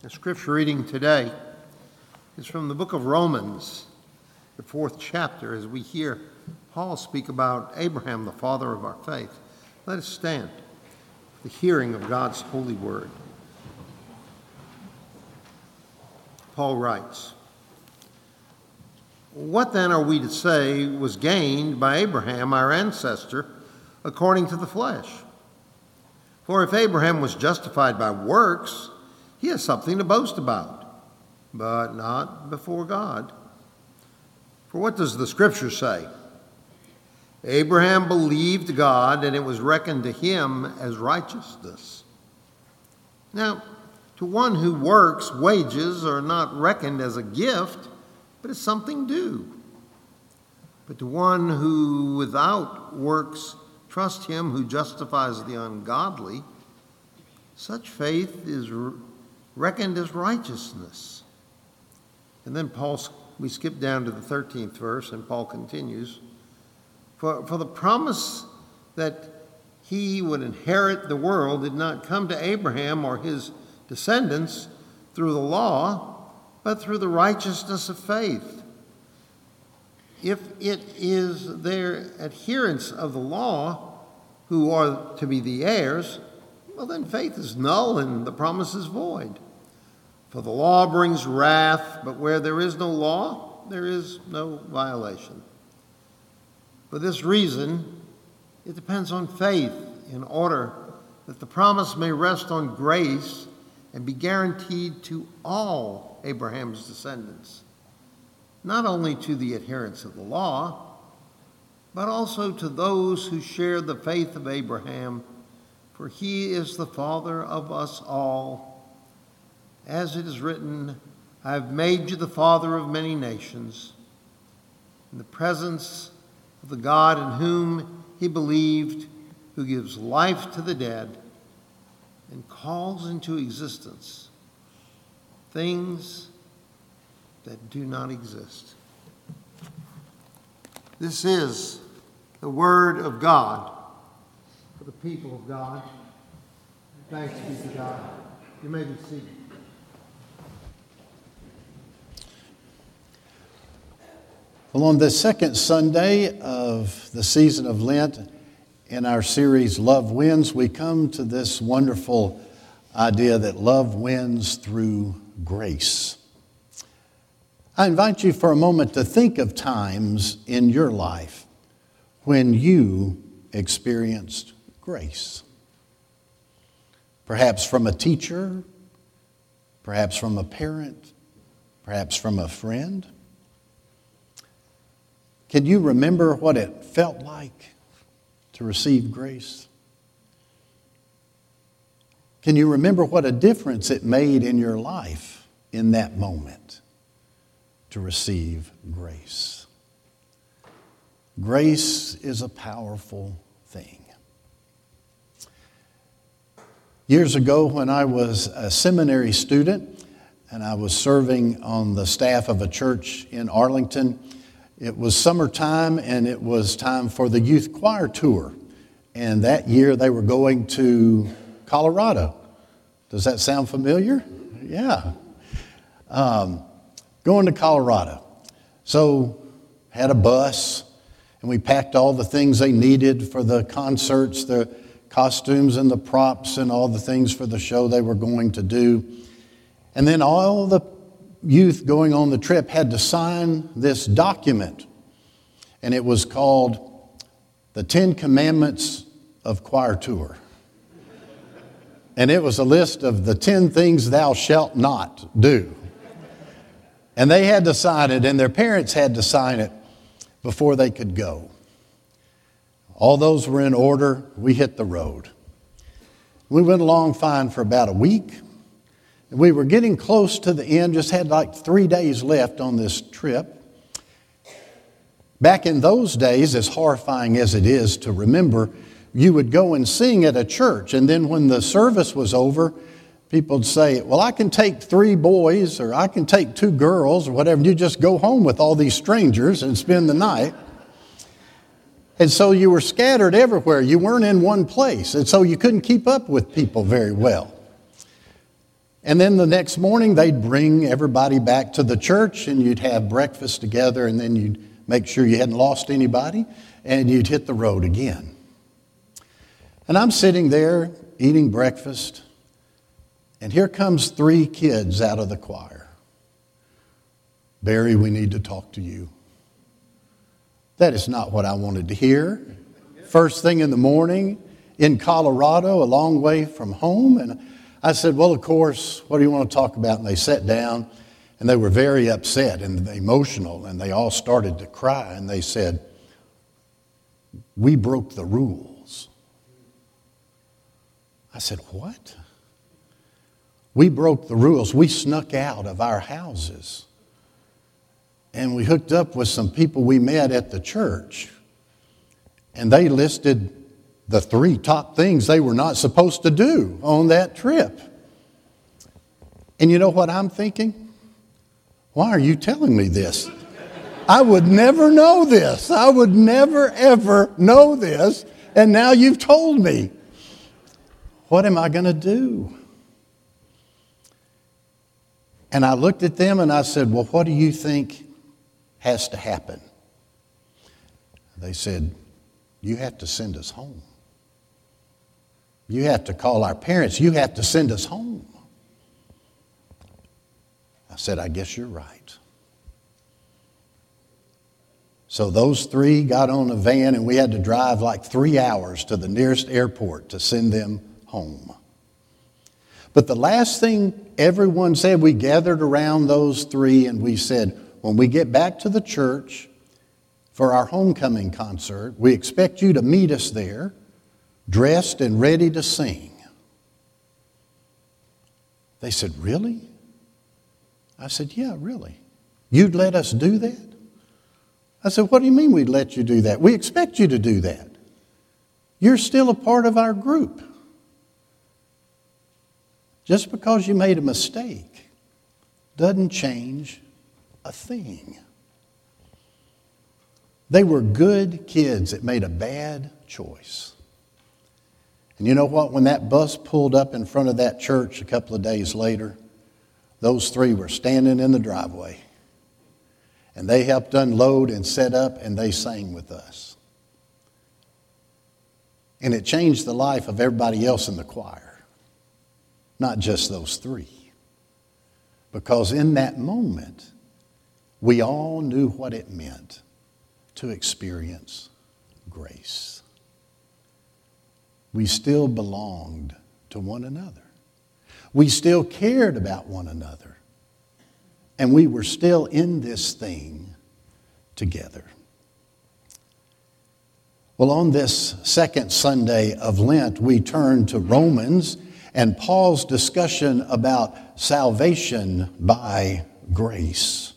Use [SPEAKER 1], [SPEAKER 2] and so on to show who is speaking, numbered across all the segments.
[SPEAKER 1] The scripture reading today is from the book of Romans, the fourth chapter, as we hear Paul speak about Abraham, the father of our faith. Let us stand for the hearing of God's holy word. Paul writes, What then are we to say was gained by Abraham, our ancestor, according to the flesh? For if Abraham was justified by works, he has something to boast about, but not before God. For what does the scripture say? Abraham believed God, and it was reckoned to him as righteousness. Now, to one who works, wages are not reckoned as a gift, but as something due. But to one who without works trust him who justifies the ungodly, such faith is reckoned as righteousness. And then Paul, we skip down to the 13th verse, and Paul continues For, for the promise that he would inherit the world did not come to Abraham or his descendants through the law, but through the righteousness of faith. If it is their adherents of the law who are to be the heirs, well, then faith is null and the promise is void. For the law brings wrath, but where there is no law, there is no violation. For this reason, it depends on faith in order that the promise may rest on grace and be guaranteed to all Abraham's descendants, not only to the adherents of the law, but also to those who share the faith of Abraham, for he is the father of us all as it is written, I have made you the father of many nations, in the presence of the God in whom he believed, who gives life to the dead and calls into existence things that do not exist. This is the word of God for the people of God. Thanks be to God. You may be seated.
[SPEAKER 2] Well, on the second Sunday of the season of Lent, in our series Love Wins, we come to this wonderful idea that love wins through grace. I invite you for a moment to think of times in your life when you experienced grace. Perhaps from a teacher, perhaps from a parent, perhaps from a friend can you remember what it felt like to receive grace? Can you remember what a difference it made in your life in that moment to receive grace? Grace is a powerful thing. Years ago, when I was a seminary student and I was serving on the staff of a church in Arlington, it was summertime and it was time for the youth choir tour. And that year they were going to Colorado. Does that sound familiar? Yeah. Um, going to Colorado. So, had a bus and we packed all the things they needed for the concerts, the costumes and the props and all the things for the show they were going to do. And then all the youth going on the trip had to sign this document, and it was called the Ten Commandments of Choir Tour. And it was a list of the 10 things thou shalt not do. And they had to sign it, and their parents had to sign it before they could go. All those were in order. We hit the road. We went along fine for about a week. We were getting close to the end, just had like three days left on this trip. Back in those days, as horrifying as it is to remember, you would go and sing at a church, and then when the service was over, people would say, Well, I can take three boys, or I can take two girls, or whatever. You just go home with all these strangers and spend the night. And so you were scattered everywhere. You weren't in one place. And so you couldn't keep up with people very well. And then the next morning, they'd bring everybody back to the church and you'd have breakfast together, and then you'd make sure you hadn't lost anybody, and you'd hit the road again. And I'm sitting there eating breakfast, and here comes three kids out of the choir. Barry, we need to talk to you. That is not what I wanted to hear. First thing in the morning in Colorado, a long way from home, and I said, Well, of course, what do you want to talk about? And they sat down and they were very upset and emotional and they all started to cry and they said, We broke the rules. I said, What? We broke the rules. We snuck out of our houses and we hooked up with some people we met at the church. And they listed the three top things they were not supposed to do on that trip. And you know what I'm thinking? Why are you telling me this? I would never know this. I would never, ever know this. And now you've told me. What am I going to do? And I looked at them and I said, Well, what do you think has to happen? They said, You have to send us home. You have to call our parents. You have to send us home. I said, I guess you're right. So those three got on a van, and we had to drive like three hours to the nearest airport to send them home. But the last thing everyone said, we gathered around those three and we said, when we get back to the church for our homecoming concert, we expect you to meet us there dressed and ready to sing. They said, Really? I said, Yeah, really. You'd let us do that? I said, What do you mean we'd let you do that? We expect you to do that. You're still a part of our group. Just because you made a mistake doesn't change a thing. They were good kids that made a bad choice. And you know what? When that bus pulled up in front of that church a couple of days later, those three were standing in the driveway. And they helped unload and set up, and they sang with us. And it changed the life of everybody else in the choir, not just those three. Because in that moment, we all knew what it meant to experience grace we still belonged to one another. We still cared about one another. And we were still in this thing together. Well, on this second Sunday of Lent, we turn to Romans and Paul's discussion about salvation by grace.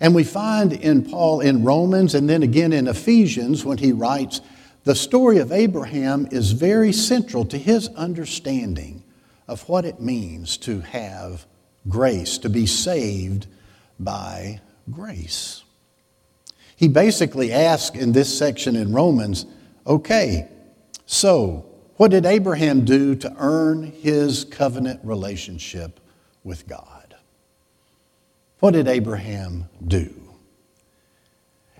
[SPEAKER 2] And we find in Paul in Romans and then again in Ephesians when he writes the story of Abraham is very central to his understanding of what it means to have grace, to be saved by grace. He basically asks in this section in Romans okay, so what did Abraham do to earn his covenant relationship with God? What did Abraham do?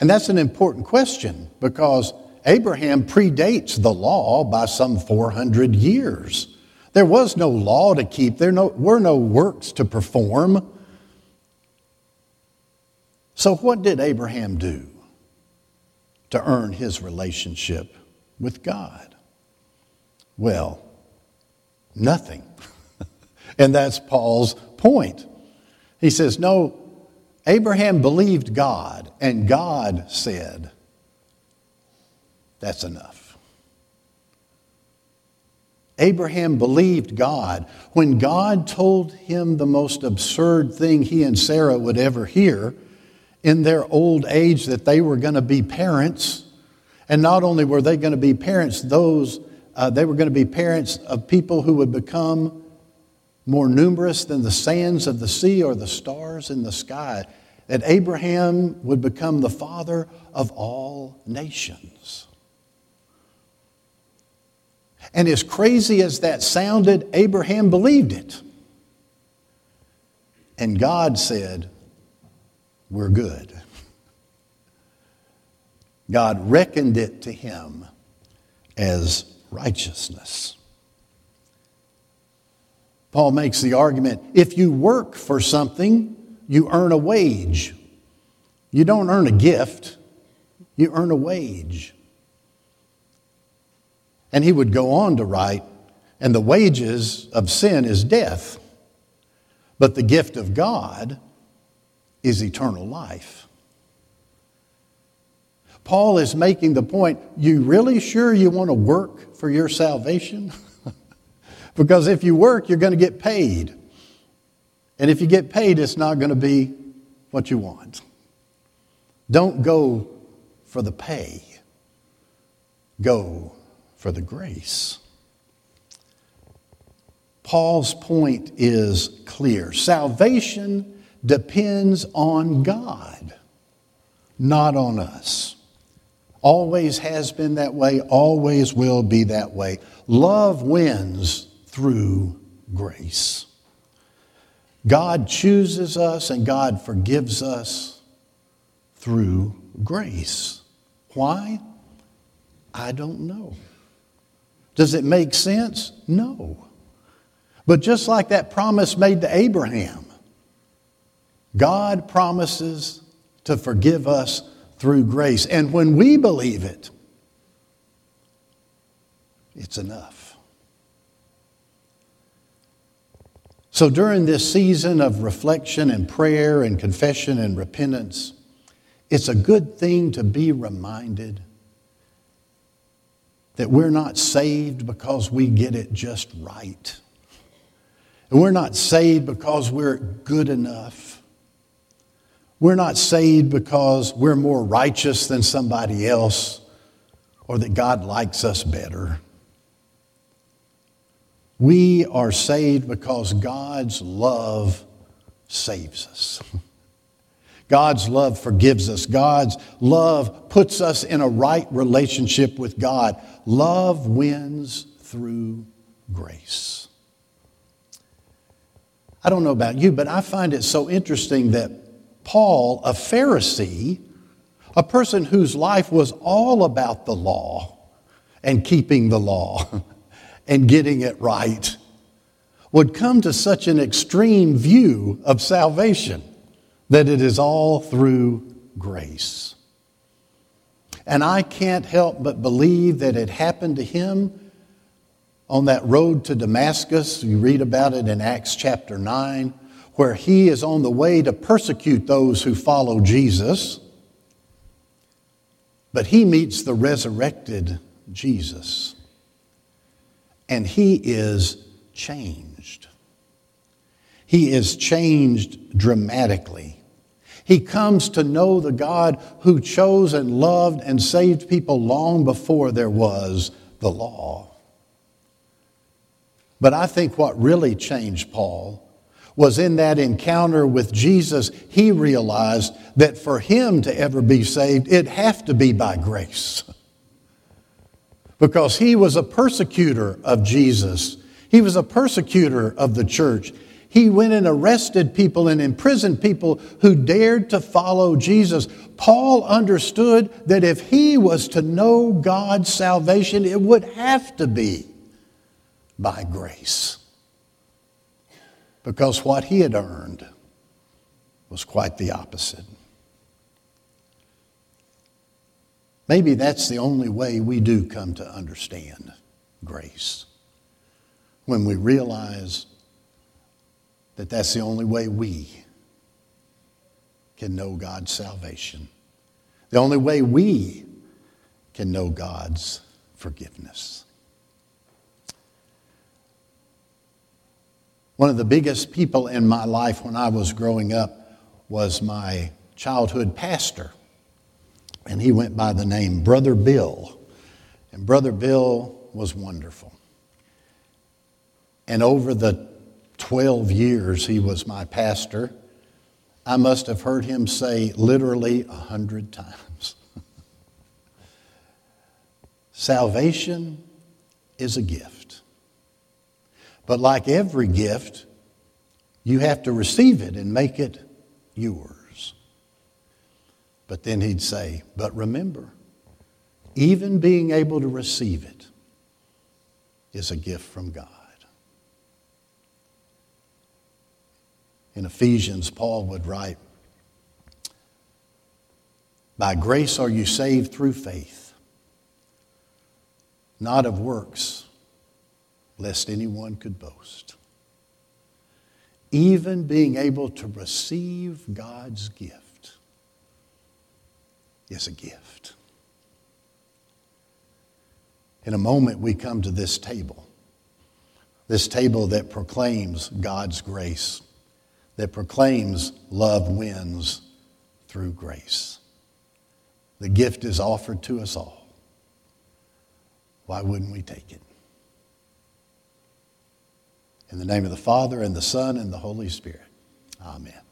[SPEAKER 2] And that's an important question because Abraham predates the law by some 400 years. There was no law to keep, there were no works to perform. So, what did Abraham do to earn his relationship with God? Well, nothing. and that's Paul's point. He says, No, Abraham believed God, and God said, that's enough. Abraham believed God. When God told him the most absurd thing he and Sarah would ever hear in their old age that they were going to be parents, and not only were they going to be parents, those uh, they were going to be parents of people who would become more numerous than the sands of the sea or the stars in the sky, that Abraham would become the father of all nations. And as crazy as that sounded, Abraham believed it. And God said, We're good. God reckoned it to him as righteousness. Paul makes the argument if you work for something, you earn a wage. You don't earn a gift, you earn a wage. And he would go on to write, and the wages of sin is death, but the gift of God is eternal life. Paul is making the point you really sure you want to work for your salvation? because if you work, you're going to get paid. And if you get paid, it's not going to be what you want. Don't go for the pay, go for the grace. Paul's point is clear salvation depends on God, not on us. Always has been that way, always will be that way. Love wins through grace. God chooses us and God forgives us through grace. Why? I don't know. Does it make sense? No. But just like that promise made to Abraham, God promises to forgive us through grace. And when we believe it, it's enough. So during this season of reflection and prayer and confession and repentance, it's a good thing to be reminded that we're not saved because we get it just right. And we're not saved because we're good enough. We're not saved because we're more righteous than somebody else or that God likes us better. We are saved because God's love saves us. God's love forgives us. God's love puts us in a right relationship with God. Love wins through grace. I don't know about you, but I find it so interesting that Paul, a Pharisee, a person whose life was all about the law and keeping the law and getting it right, would come to such an extreme view of salvation that it is all through grace. And I can't help but believe that it happened to him on that road to Damascus. You read about it in Acts chapter 9, where he is on the way to persecute those who follow Jesus. But he meets the resurrected Jesus, and he is changed. He is changed dramatically. He comes to know the God who chose and loved and saved people long before there was the law. But I think what really changed Paul was in that encounter with Jesus, he realized that for him to ever be saved, it'd have to be by grace. Because he was a persecutor of Jesus, he was a persecutor of the church. He went and arrested people and imprisoned people who dared to follow Jesus. Paul understood that if he was to know God's salvation, it would have to be by grace. Because what he had earned was quite the opposite. Maybe that's the only way we do come to understand grace. When we realize that that's the only way we can know God's salvation. The only way we can know God's forgiveness. One of the biggest people in my life when I was growing up was my childhood pastor. And he went by the name Brother Bill. And Brother Bill was wonderful. And over the 12 years he was my pastor, I must have heard him say literally a hundred times Salvation is a gift. But like every gift, You have to receive it and make it yours. But then he'd say, But remember, even being able to receive it is a gift from God. In Ephesians, Paul would write, By grace are you saved through faith, not of works, lest anyone could boast. Even being able to receive God's gift is a gift. In a moment, we come to this table, this table that proclaims God's grace that proclaims love wins through grace. The gift is offered to us all. Why wouldn't we take it? In the name of the Father, and the Son, and the Holy Spirit. Amen.